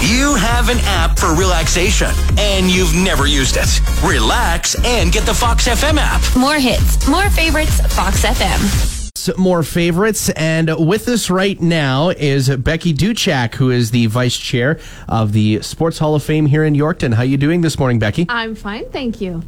You have an app for relaxation and you've never used it. Relax and get the Fox FM app. More hits, more favorites, Fox FM more favorites. And with us right now is Becky Duchak, who is the vice chair of the Sports Hall of Fame here in Yorkton. How are you doing this morning, Becky? I'm fine, thank you.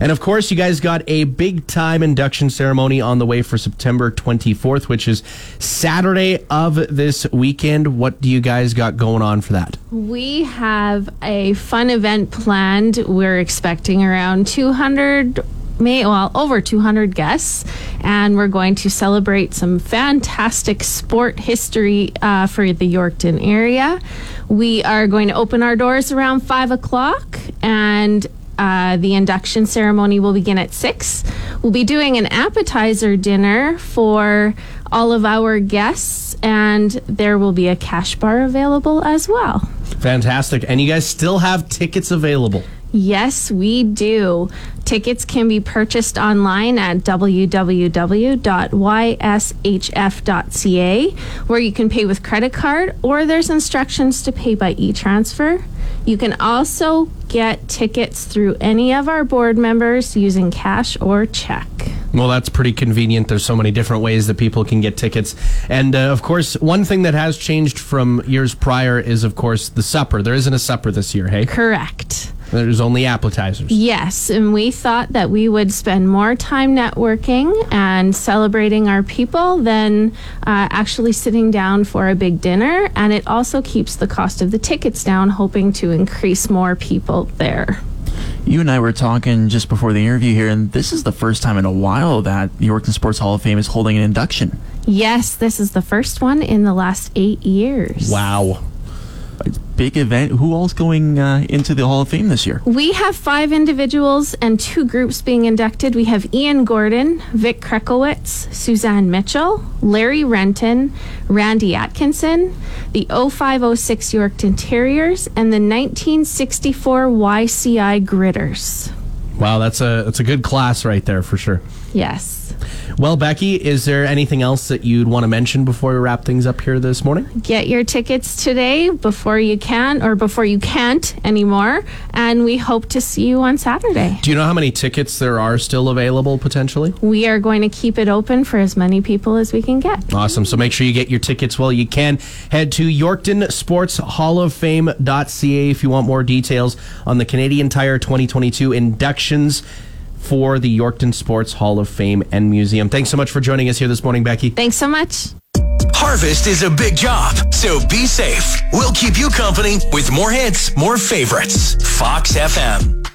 And of course, you guys got a big time induction ceremony on the way for September 24th, which is Saturday of this weekend. What do you guys got going on for that? We have a fun event planned. We're expecting around 200 may well over 200 guests. And we're going to celebrate some fantastic sport history uh, for the yorkton area. We are going to open our doors around 5 o'clock and uh, the induction ceremony will begin at 6 we'll be doing an appetizer dinner for all of our guests and there will be a cash bar available as well fantastic and you guys still have tickets available Yes, we do. Tickets can be purchased online at www.yshf.ca, where you can pay with credit card, or there's instructions to pay by e transfer. You can also get tickets through any of our board members using cash or check. Well, that's pretty convenient. There's so many different ways that people can get tickets. And uh, of course, one thing that has changed from years prior is, of course, the supper. There isn't a supper this year, hey? Correct. There's only appetizers. Yes, and we thought that we would spend more time networking and celebrating our people than uh, actually sitting down for a big dinner. And it also keeps the cost of the tickets down, hoping to increase more people there. You and I were talking just before the interview here, and this is the first time in a while that the Yorkton Sports Hall of Fame is holding an induction. Yes, this is the first one in the last eight years. Wow big event. Who all's going uh, into the Hall of Fame this year? We have five individuals and two groups being inducted. We have Ian Gordon, Vic Krekowitz, Suzanne Mitchell, Larry Renton, Randy Atkinson, the 0506 Yorkton Terriers, and the 1964 YCI Gritters. Wow, that's a that's a good class right there for sure. Yes. Well, Becky, is there anything else that you'd want to mention before we wrap things up here this morning? Get your tickets today before you can or before you can't anymore. And we hope to see you on Saturday. Do you know how many tickets there are still available potentially? We are going to keep it open for as many people as we can get. Awesome. So make sure you get your tickets while you can. Head to Yorkton Sports Hall of Fame.ca if you want more details on the Canadian Tire 2022 inductions for the Yorkton Sports Hall of Fame and Museum. Thanks so much for joining us here this morning, Becky. Thanks so much. Harvest is a big job, so be safe. We'll keep you company with more hits, more favorites. Fox FM.